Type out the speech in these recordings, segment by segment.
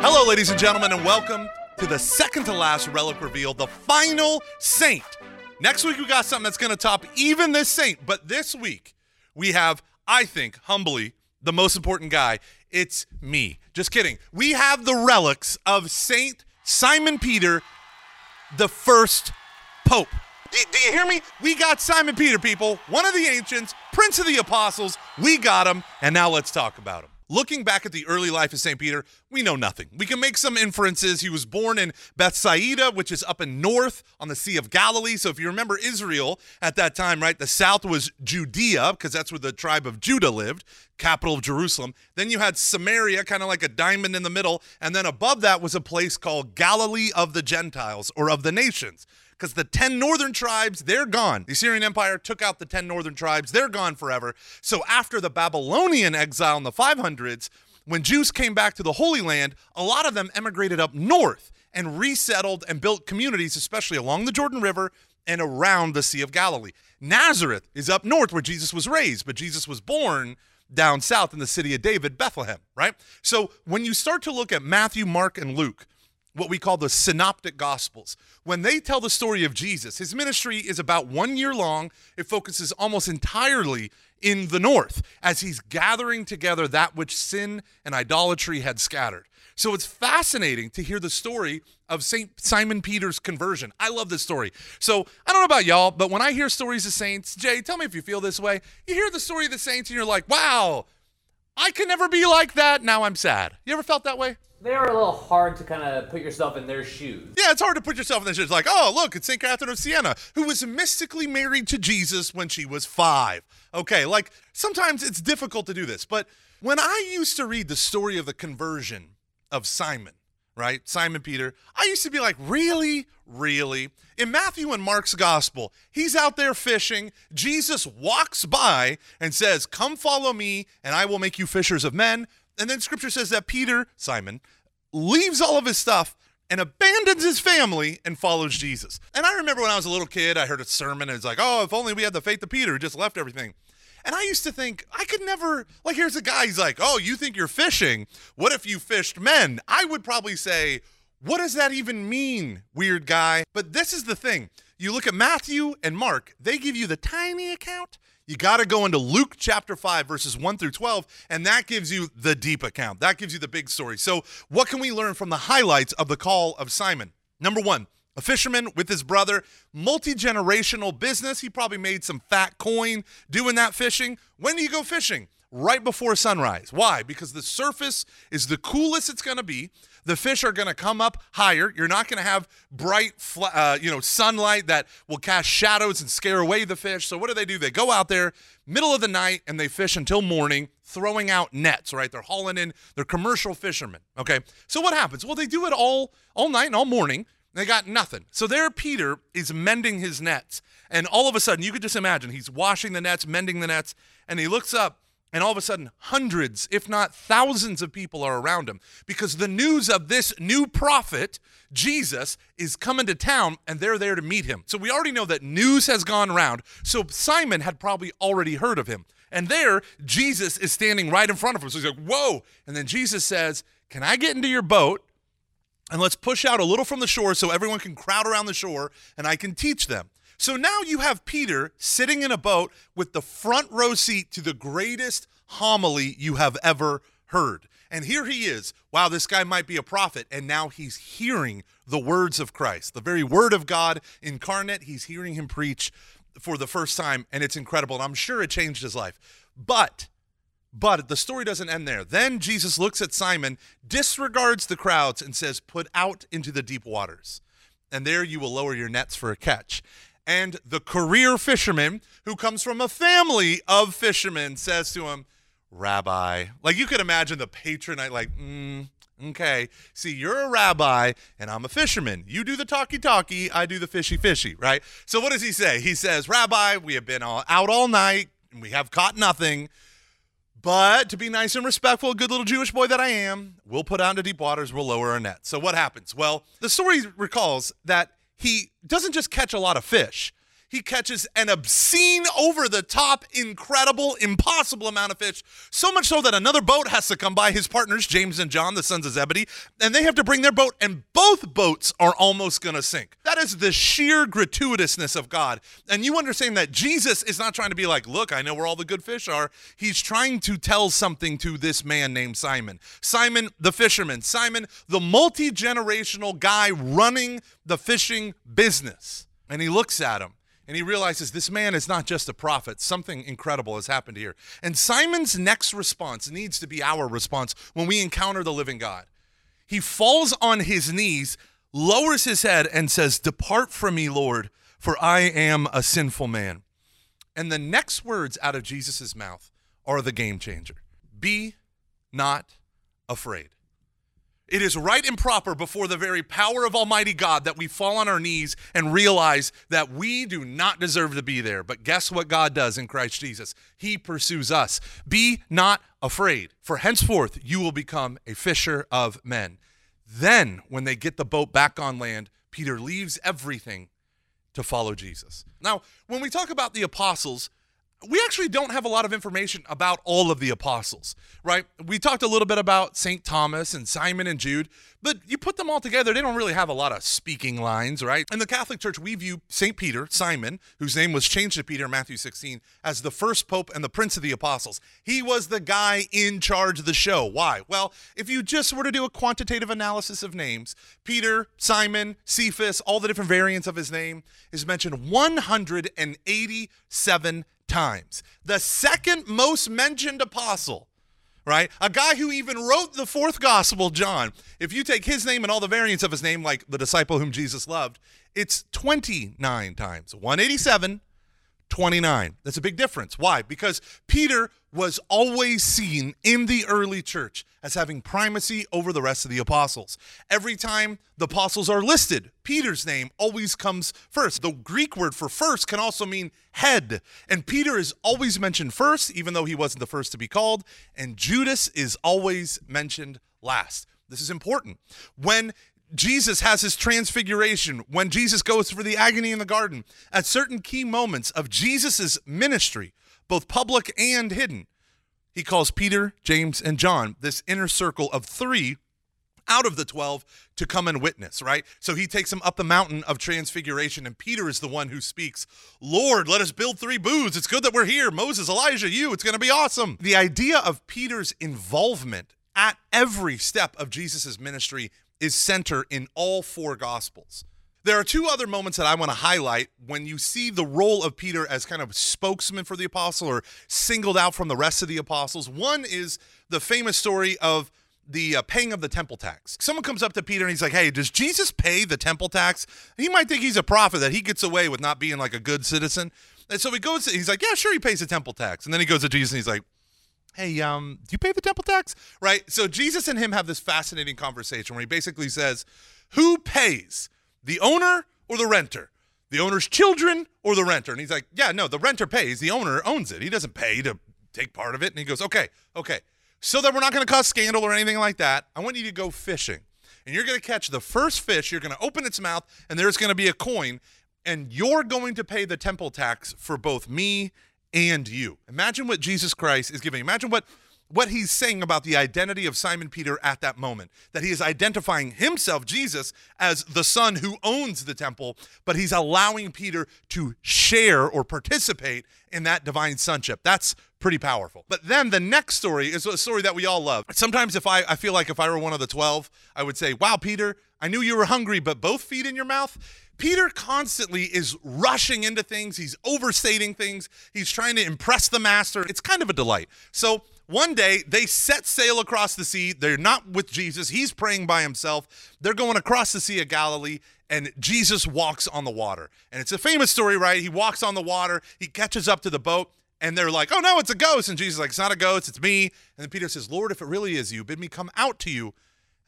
Hello, ladies and gentlemen, and welcome to the second to last relic reveal, the final saint. Next week, we got something that's going to top even this saint, but this week, we have, I think, humbly, the most important guy. It's me. Just kidding. We have the relics of Saint Simon Peter, the first pope. Do, do you hear me? We got Simon Peter, people, one of the ancients, prince of the apostles. We got him, and now let's talk about him. Looking back at the early life of St. Peter, we know nothing. We can make some inferences. He was born in Bethsaida, which is up in north on the Sea of Galilee. So if you remember Israel at that time, right, the south was Judea, because that's where the tribe of Judah lived, capital of Jerusalem. Then you had Samaria, kind of like a diamond in the middle. And then above that was a place called Galilee of the Gentiles or of the nations because the 10 northern tribes, they're gone. The Assyrian Empire took out the 10 northern tribes, they're gone forever. So after the Babylonian exile in the 500s, when Jews came back to the Holy Land, a lot of them emigrated up north and resettled and built communities, especially along the Jordan River and around the Sea of Galilee. Nazareth is up north where Jesus was raised, but Jesus was born down south in the city of David, Bethlehem, right? So when you start to look at Matthew, Mark, and Luke, what we call the synoptic gospels. When they tell the story of Jesus, his ministry is about one year long. It focuses almost entirely in the north as he's gathering together that which sin and idolatry had scattered. So it's fascinating to hear the story of St. Simon Peter's conversion. I love this story. So I don't know about y'all, but when I hear stories of saints, Jay, tell me if you feel this way. You hear the story of the saints and you're like, wow, I can never be like that. Now I'm sad. You ever felt that way? they are a little hard to kind of put yourself in their shoes. Yeah, it's hard to put yourself in their shoes. Like, oh, look, it's St. Catherine of Siena, who was mystically married to Jesus when she was five. Okay, like sometimes it's difficult to do this, but when I used to read the story of the conversion of Simon, right? Simon Peter, I used to be like, really? Really? In Matthew and Mark's gospel, he's out there fishing. Jesus walks by and says, Come follow me, and I will make you fishers of men. And then scripture says that Peter, Simon, leaves all of his stuff and abandons his family and follows Jesus. And I remember when I was a little kid, I heard a sermon and it's like, oh, if only we had the faith of Peter who just left everything. And I used to think, I could never, like, here's a guy, he's like, oh, you think you're fishing? What if you fished men? I would probably say, what does that even mean, weird guy? But this is the thing. You look at Matthew and Mark, they give you the tiny account you got to go into Luke chapter 5, verses 1 through 12, and that gives you the deep account. That gives you the big story. So, what can we learn from the highlights of the call of Simon? Number one, a fisherman with his brother, multi generational business. He probably made some fat coin doing that fishing. When do you go fishing? Right before sunrise. Why? Because the surface is the coolest it's going to be the fish are going to come up higher. You're not going to have bright, uh, you know, sunlight that will cast shadows and scare away the fish. So what do they do? They go out there middle of the night and they fish until morning, throwing out nets. Right? They're hauling in. They're commercial fishermen. Okay. So what happens? Well, they do it all all night and all morning. They got nothing. So there, Peter is mending his nets, and all of a sudden, you could just imagine he's washing the nets, mending the nets, and he looks up and all of a sudden, hundreds, if not thousands, of people are around him because the news of this new prophet, Jesus, is coming to town and they're there to meet him. So we already know that news has gone around. So Simon had probably already heard of him. And there, Jesus is standing right in front of him. So he's like, Whoa. And then Jesus says, Can I get into your boat? And let's push out a little from the shore so everyone can crowd around the shore and I can teach them. So now you have Peter sitting in a boat with the front row seat to the greatest homily you have ever heard. And here he is. Wow, this guy might be a prophet. And now he's hearing the words of Christ, the very word of God incarnate. He's hearing him preach for the first time, and it's incredible. And I'm sure it changed his life. But but the story doesn't end there. Then Jesus looks at Simon, disregards the crowds, and says, Put out into the deep waters, and there you will lower your nets for a catch. And the career fisherman, who comes from a family of fishermen, says to him, Rabbi, like you could imagine the patronite, like, mm, okay, see, you're a rabbi and I'm a fisherman. You do the talkie talkie, I do the fishy fishy, right? So what does he say? He says, Rabbi, we have been all, out all night and we have caught nothing. But to be nice and respectful, good little Jewish boy that I am, we'll put out into deep waters, we'll lower our net. So what happens? Well, the story recalls that he doesn't just catch a lot of fish. He catches an obscene, over the top, incredible, impossible amount of fish. So much so that another boat has to come by, his partners, James and John, the sons of Zebedee, and they have to bring their boat, and both boats are almost going to sink. That is the sheer gratuitousness of God. And you understand that Jesus is not trying to be like, look, I know where all the good fish are. He's trying to tell something to this man named Simon. Simon, the fisherman. Simon, the multi generational guy running the fishing business. And he looks at him and he realizes this man is not just a prophet. Something incredible has happened here. And Simon's next response needs to be our response when we encounter the living God. He falls on his knees, lowers his head, and says, Depart from me, Lord, for I am a sinful man. And the next words out of Jesus' mouth are the game changer Be not afraid. It is right and proper before the very power of Almighty God that we fall on our knees and realize that we do not deserve to be there. But guess what God does in Christ Jesus? He pursues us. Be not afraid, for henceforth you will become a fisher of men. Then, when they get the boat back on land, Peter leaves everything to follow Jesus. Now, when we talk about the apostles, we actually don't have a lot of information about all of the apostles, right? We talked a little bit about St. Thomas and Simon and Jude, but you put them all together, they don't really have a lot of speaking lines, right? In the Catholic Church, we view St. Peter, Simon, whose name was changed to Peter in Matthew 16, as the first pope and the prince of the apostles. He was the guy in charge of the show. Why? Well, if you just were to do a quantitative analysis of names, Peter, Simon, Cephas, all the different variants of his name is mentioned 187 times. The second most mentioned apostle, right? A guy who even wrote the fourth gospel, John. If you take his name and all the variants of his name, like the disciple whom Jesus loved, it's 29 times. 187 29. That's a big difference. Why? Because Peter was always seen in the early church as having primacy over the rest of the apostles. Every time the apostles are listed, Peter's name always comes first. The Greek word for first can also mean head. And Peter is always mentioned first, even though he wasn't the first to be called. And Judas is always mentioned last. This is important. When Jesus has his transfiguration, when Jesus goes for the agony in the garden, at certain key moments of Jesus' ministry, both public and hidden, he calls Peter, James, and John, this inner circle of three out of the 12 to come and witness, right? So he takes them up the mountain of transfiguration, and Peter is the one who speaks, Lord, let us build three booths. It's good that we're here. Moses, Elijah, you, it's going to be awesome. The idea of Peter's involvement at every step of Jesus' ministry is center in all four gospels. There are two other moments that I want to highlight when you see the role of Peter as kind of spokesman for the apostle or singled out from the rest of the apostles. One is the famous story of the uh, paying of the temple tax. Someone comes up to Peter and he's like, "Hey, does Jesus pay the temple tax?" He might think he's a prophet that he gets away with not being like a good citizen. And so he goes he's like, "Yeah, sure he pays the temple tax." And then he goes to Jesus and he's like, hey, um, do you pay the temple tax? Right? So Jesus and him have this fascinating conversation where he basically says, who pays, the owner or the renter? The owner's children or the renter? And he's like, yeah, no, the renter pays. The owner owns it. He doesn't pay to take part of it. And he goes, okay, okay. So that we're not going to cause scandal or anything like that, I want you to go fishing. And you're going to catch the first fish. You're going to open its mouth, and there's going to be a coin. And you're going to pay the temple tax for both me and you. Imagine what Jesus Christ is giving. Imagine what what he's saying about the identity of Simon Peter at that moment. That he is identifying himself, Jesus, as the son who owns the temple, but he's allowing Peter to share or participate in that divine sonship. That's pretty powerful. But then the next story is a story that we all love. Sometimes if I, I feel like if I were one of the 12, I would say, Wow, Peter, I knew you were hungry, but both feet in your mouth? Peter constantly is rushing into things. He's overstating things. He's trying to impress the master. It's kind of a delight. So one day they set sail across the sea. They're not with Jesus. He's praying by himself. They're going across the Sea of Galilee, and Jesus walks on the water. And it's a famous story, right? He walks on the water. He catches up to the boat. And they're like, oh no, it's a ghost. And Jesus is like, it's not a ghost, it's me. And then Peter says, Lord, if it really is you, bid me come out to you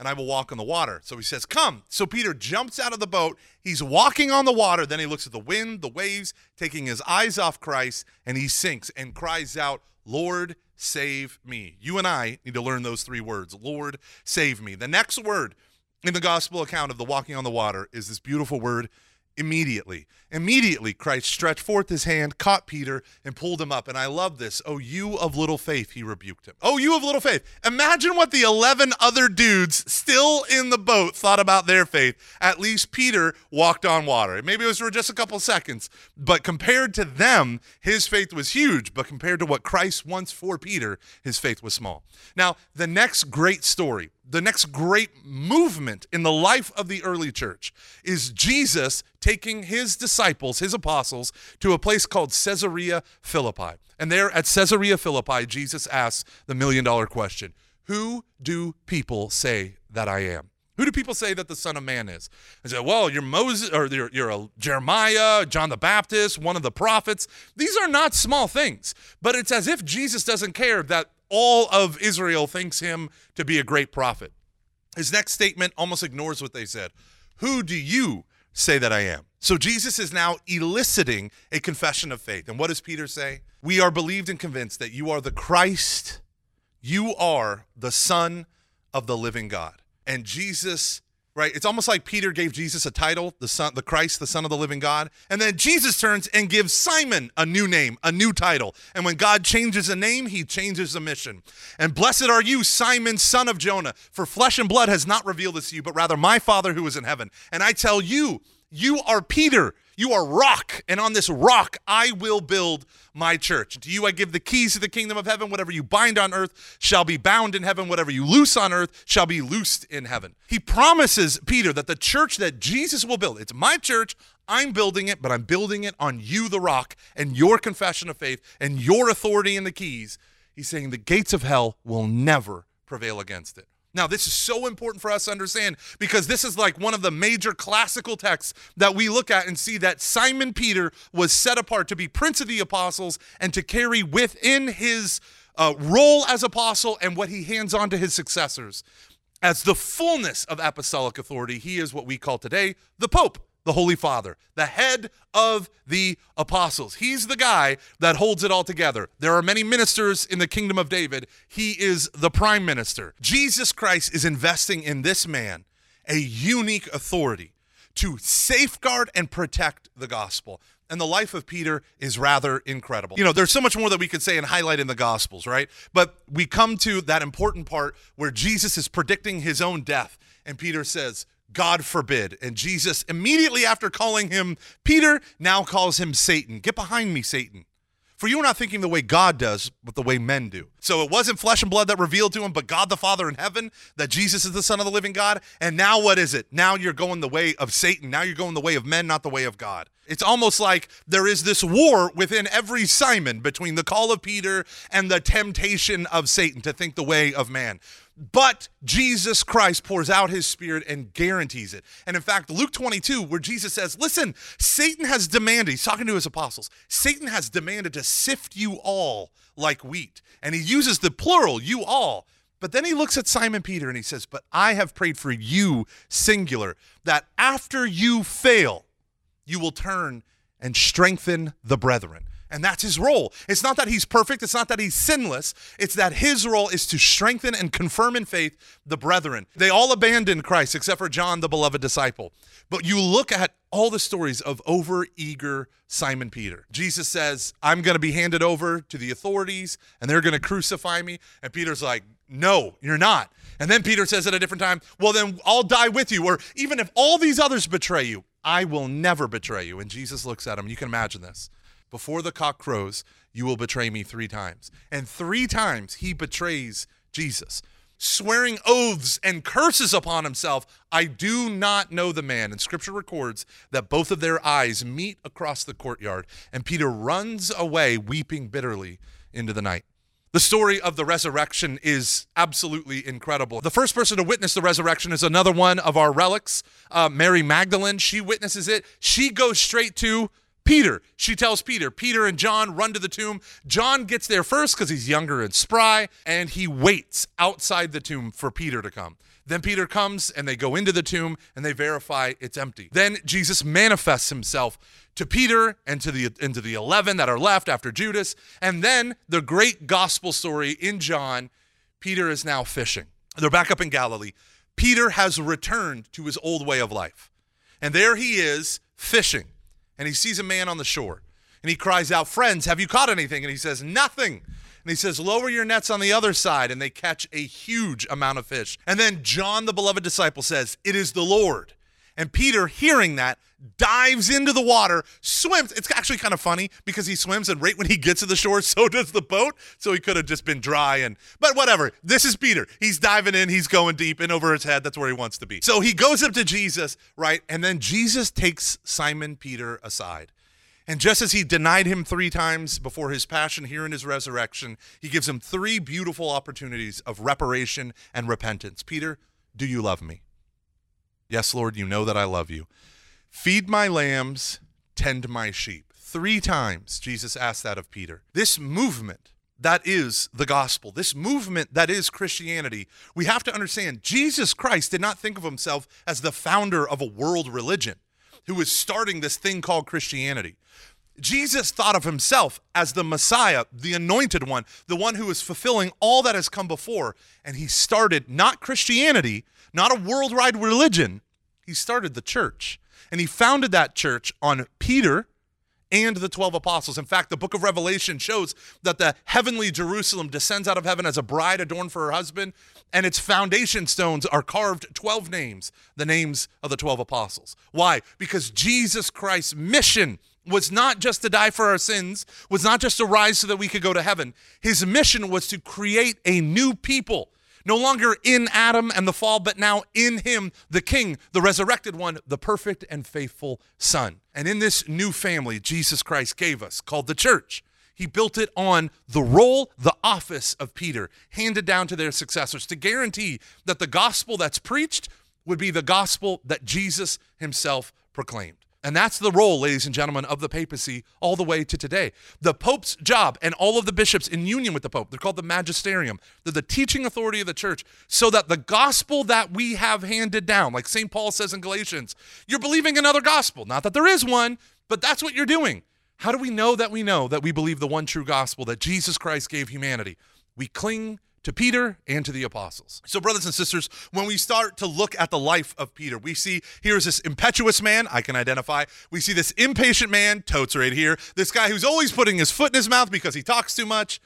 and I will walk on the water. So he says, Come. So Peter jumps out of the boat. He's walking on the water. Then he looks at the wind, the waves, taking his eyes off Christ, and he sinks and cries out, Lord, save me. You and I need to learn those three words Lord, save me. The next word in the gospel account of the walking on the water is this beautiful word, immediately. Immediately, Christ stretched forth his hand, caught Peter, and pulled him up. And I love this. Oh, you of little faith, he rebuked him. Oh, you of little faith. Imagine what the 11 other dudes still in the boat thought about their faith. At least Peter walked on water. Maybe it was for just a couple seconds, but compared to them, his faith was huge. But compared to what Christ wants for Peter, his faith was small. Now, the next great story the next great movement in the life of the early church is Jesus taking his disciples, his apostles, to a place called Caesarea Philippi. And there at Caesarea Philippi, Jesus asks the million dollar question Who do people say that I am? Who do people say that the Son of Man is? I said, well, you're Moses, or you're, you're a Jeremiah, John the Baptist, one of the prophets. These are not small things, but it's as if Jesus doesn't care that all of Israel thinks him to be a great prophet. His next statement almost ignores what they said. Who do you say that I am? So Jesus is now eliciting a confession of faith. And what does Peter say? We are believed and convinced that you are the Christ, you are the Son of the living God. And Jesus right? It's almost like Peter gave Jesus a title, the son, the Christ, the Son of the living God. And then Jesus turns and gives Simon a new name, a new title. And when God changes a name, he changes a mission. And blessed are you, Simon, son of Jonah, for flesh and blood has not revealed this to you, but rather my Father who is in heaven. And I tell you, you are Peter. You are rock, and on this rock I will build my church. To you I give the keys to the kingdom of heaven. Whatever you bind on earth shall be bound in heaven. Whatever you loose on earth shall be loosed in heaven. He promises Peter that the church that Jesus will build, it's my church. I'm building it, but I'm building it on you, the rock, and your confession of faith and your authority in the keys. He's saying the gates of hell will never prevail against it. Now, this is so important for us to understand because this is like one of the major classical texts that we look at and see that Simon Peter was set apart to be Prince of the Apostles and to carry within his uh, role as apostle and what he hands on to his successors. As the fullness of apostolic authority, he is what we call today the Pope the Holy Father, the head of the apostles. He's the guy that holds it all together. There are many ministers in the kingdom of David. He is the prime minister. Jesus Christ is investing in this man a unique authority to safeguard and protect the gospel. And the life of Peter is rather incredible. You know, there's so much more that we could say and highlight in the Gospels, right? But we come to that important part where Jesus is predicting his own death. And Peter says, God forbid. And Jesus, immediately after calling him Peter, now calls him Satan. Get behind me, Satan. For you are not thinking the way God does, but the way men do. So it wasn't flesh and blood that revealed to him, but God the Father in heaven that Jesus is the Son of the living God. And now what is it? Now you're going the way of Satan. Now you're going the way of men, not the way of God. It's almost like there is this war within every Simon between the call of Peter and the temptation of Satan to think the way of man. But Jesus Christ pours out his spirit and guarantees it. And in fact, Luke 22, where Jesus says, Listen, Satan has demanded, he's talking to his apostles, Satan has demanded to sift you all like wheat. And he uses the plural, you all. But then he looks at Simon Peter and he says, But I have prayed for you, singular, that after you fail, you will turn and strengthen the brethren. And that's his role. It's not that he's perfect, it's not that he's sinless, it's that his role is to strengthen and confirm in faith the brethren. They all abandoned Christ except for John, the beloved disciple. But you look at all the stories of over eager Simon Peter. Jesus says, I'm going to be handed over to the authorities and they're going to crucify me. And Peter's like, No, you're not. And then Peter says at a different time, Well, then I'll die with you. Or even if all these others betray you, I will never betray you. And Jesus looks at him. You can imagine this before the cock crows, you will betray me three times. And three times he betrays Jesus, swearing oaths and curses upon himself. I do not know the man. And scripture records that both of their eyes meet across the courtyard, and Peter runs away, weeping bitterly into the night. The story of the resurrection is absolutely incredible. The first person to witness the resurrection is another one of our relics, uh, Mary Magdalene. She witnesses it. She goes straight to Peter. She tells Peter. Peter and John run to the tomb. John gets there first because he's younger and spry, and he waits outside the tomb for Peter to come. Then Peter comes and they go into the tomb and they verify it's empty. Then Jesus manifests himself to Peter and to the into the 11 that are left after Judas. And then the great gospel story in John, Peter is now fishing. They're back up in Galilee. Peter has returned to his old way of life. And there he is fishing and he sees a man on the shore and he cries out, Friends, have you caught anything? And he says, Nothing. And he says, Lower your nets on the other side. And they catch a huge amount of fish. And then John, the beloved disciple, says, It is the Lord. And Peter, hearing that, dives into the water, swims. It's actually kind of funny because he swims, and right when he gets to the shore, so does the boat. So he could have just been dry and, but whatever. This is Peter. He's diving in, he's going deep in over his head. That's where he wants to be. So he goes up to Jesus, right? And then Jesus takes Simon Peter aside. And just as he denied him three times before his passion here in his resurrection, he gives him three beautiful opportunities of reparation and repentance. Peter, do you love me? Yes, Lord, you know that I love you. Feed my lambs, tend my sheep. Three times Jesus asked that of Peter. This movement that is the gospel, this movement that is Christianity, we have to understand Jesus Christ did not think of himself as the founder of a world religion who was starting this thing called Christianity. Jesus thought of himself as the Messiah, the anointed one, the one who is fulfilling all that has come before. And he started not Christianity, not a worldwide religion, he started the church. And he founded that church on Peter and the 12 apostles. In fact, the book of Revelation shows that the heavenly Jerusalem descends out of heaven as a bride adorned for her husband, and its foundation stones are carved 12 names, the names of the 12 apostles. Why? Because Jesus Christ's mission was not just to die for our sins, was not just to rise so that we could go to heaven. His mission was to create a new people no longer in Adam and the fall, but now in him, the King, the resurrected one, the perfect and faithful Son. And in this new family, Jesus Christ gave us, called the church. He built it on the role, the office of Peter, handed down to their successors to guarantee that the gospel that's preached would be the gospel that Jesus himself proclaimed. And that's the role, ladies and gentlemen, of the papacy all the way to today. The Pope's job and all of the bishops in union with the Pope, they're called the magisterium. They're the teaching authority of the church, so that the gospel that we have handed down, like St. Paul says in Galatians, you're believing another gospel. Not that there is one, but that's what you're doing. How do we know that we know that we believe the one true gospel that Jesus Christ gave humanity? We cling to Peter and to the apostles. So, brothers and sisters, when we start to look at the life of Peter, we see here's this impetuous man I can identify. We see this impatient man, totes right here. This guy who's always putting his foot in his mouth because he talks too much.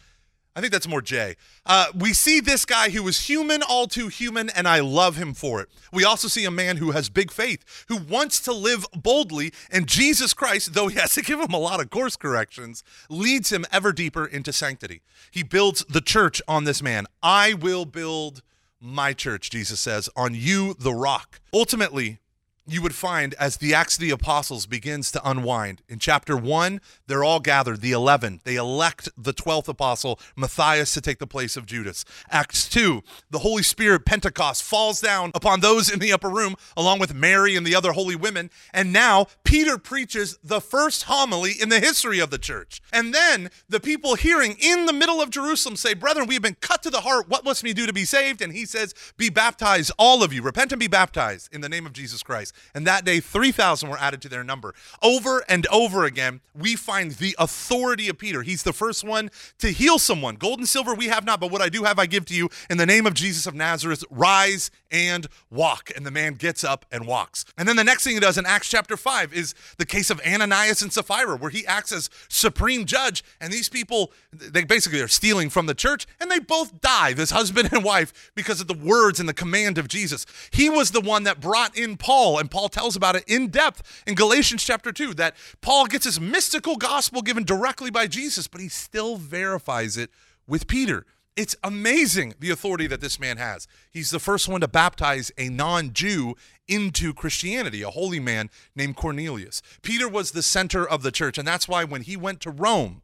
I think that's more Jay. Uh, we see this guy who is human, all too human, and I love him for it. We also see a man who has big faith, who wants to live boldly, and Jesus Christ, though he has to give him a lot of course corrections, leads him ever deeper into sanctity. He builds the church on this man. I will build my church, Jesus says, on you, the rock. Ultimately, you would find as the Acts of the Apostles begins to unwind. In chapter one, they're all gathered, the 11. They elect the 12th apostle, Matthias, to take the place of Judas. Acts two, the Holy Spirit, Pentecost, falls down upon those in the upper room, along with Mary and the other holy women. And now Peter preaches the first homily in the history of the church. And then the people hearing in the middle of Jerusalem say, Brethren, we have been cut to the heart. What must we do to be saved? And he says, Be baptized, all of you. Repent and be baptized in the name of Jesus Christ. And that day, 3,000 were added to their number. Over and over again, we find the authority of Peter. He's the first one to heal someone. Gold and silver we have not, but what I do have, I give to you. In the name of Jesus of Nazareth, rise and walk. And the man gets up and walks. And then the next thing he does in Acts chapter 5 is the case of Ananias and Sapphira, where he acts as supreme judge. And these people, they basically are stealing from the church, and they both die, this husband and wife, because of the words and the command of Jesus. He was the one that brought in Paul, and Paul tells about it in depth in Galatians chapter 2 that Paul gets his mystical gospel given directly by Jesus, but he still verifies it with Peter. It's amazing the authority that this man has. He's the first one to baptize a non Jew into Christianity, a holy man named Cornelius. Peter was the center of the church, and that's why when he went to Rome,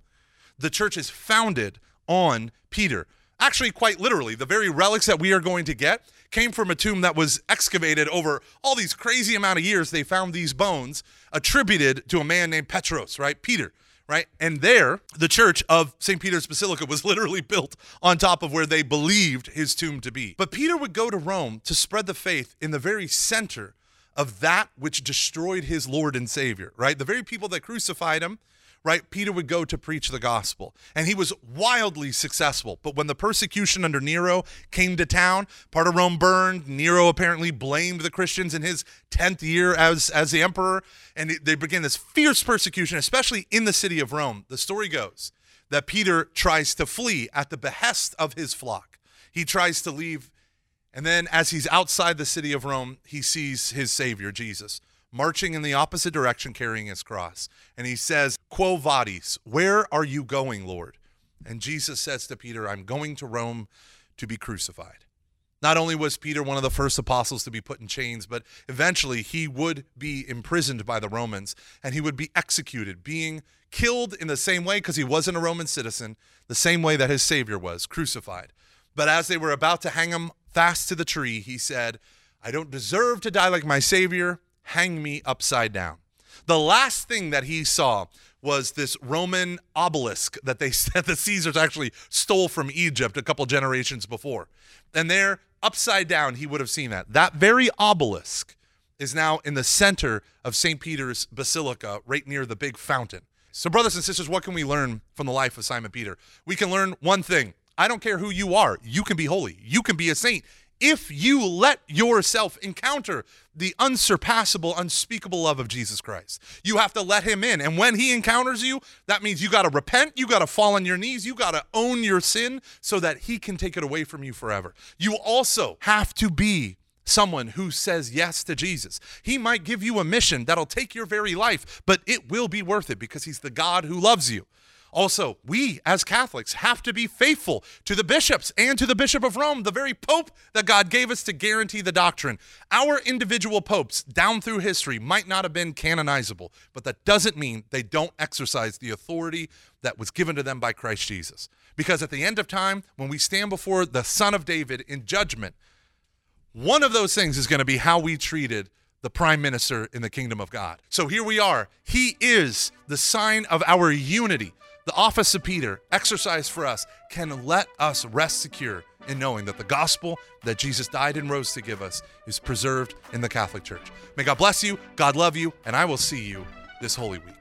the church is founded on Peter. Actually, quite literally, the very relics that we are going to get came from a tomb that was excavated over all these crazy amount of years. They found these bones attributed to a man named Petros, right? Peter, right? And there, the church of St. Peter's Basilica was literally built on top of where they believed his tomb to be. But Peter would go to Rome to spread the faith in the very center of that which destroyed his Lord and Savior, right? The very people that crucified him, right? Peter would go to preach the gospel, and he was wildly successful. But when the persecution under Nero came to town, part of Rome burned. Nero apparently blamed the Christians in his 10th year as, as the emperor, and they began this fierce persecution, especially in the city of Rome. The story goes that Peter tries to flee at the behest of his flock. He tries to leave, and then as he's outside the city of Rome, he sees his Savior, Jesus marching in the opposite direction carrying his cross. And he says, Quo vadis, where are you going, Lord? And Jesus says to Peter, I'm going to Rome to be crucified. Not only was Peter one of the first apostles to be put in chains, but eventually he would be imprisoned by the Romans and he would be executed, being killed in the same way because he wasn't a Roman citizen, the same way that his Savior was, crucified. But as they were about to hang him fast to the tree, he said, I don't deserve to die like my Savior hang me upside down. The last thing that he saw was this Roman obelisk that they said the Caesars actually stole from Egypt a couple generations before. And there, upside down, he would have seen that. That very obelisk is now in the center of St. Peter's Basilica, right near the big fountain. So, brothers and sisters, what can we learn from the life of Simon Peter? We can learn one thing. I don't care who you are, you can be holy, you can be a saint if you let yourself encounter the unsurpassable, unspeakable love of Jesus Christ. You have to let him in. And when he encounters you, that means you got to repent, you got to fall on your knees, you got to own your sin so that he can take it away from you forever. You also have to be someone who says yes to Jesus. He might give you a mission that'll take your very life, but it will be worth it because he's the God who loves you. Also, we as Catholics have to be faithful to the bishops and to the Bishop of Rome, the very Pope that God gave us to guarantee the doctrine. Our individual popes down through history might not have been canonizable, but that doesn't mean they don't exercise the authority that was given to them by Christ Jesus. Because at the end of time, when we stand before the Son of David in judgment, one of those things is going to be how we treated the prime minister in the kingdom of God. So here we are. He is the sign of our unity the office of Peter, exercised for us, can let us rest secure in knowing that the gospel that Jesus died and rose to give us is preserved in the Catholic Church. May God bless you, God love you, and I will see you this Holy Week.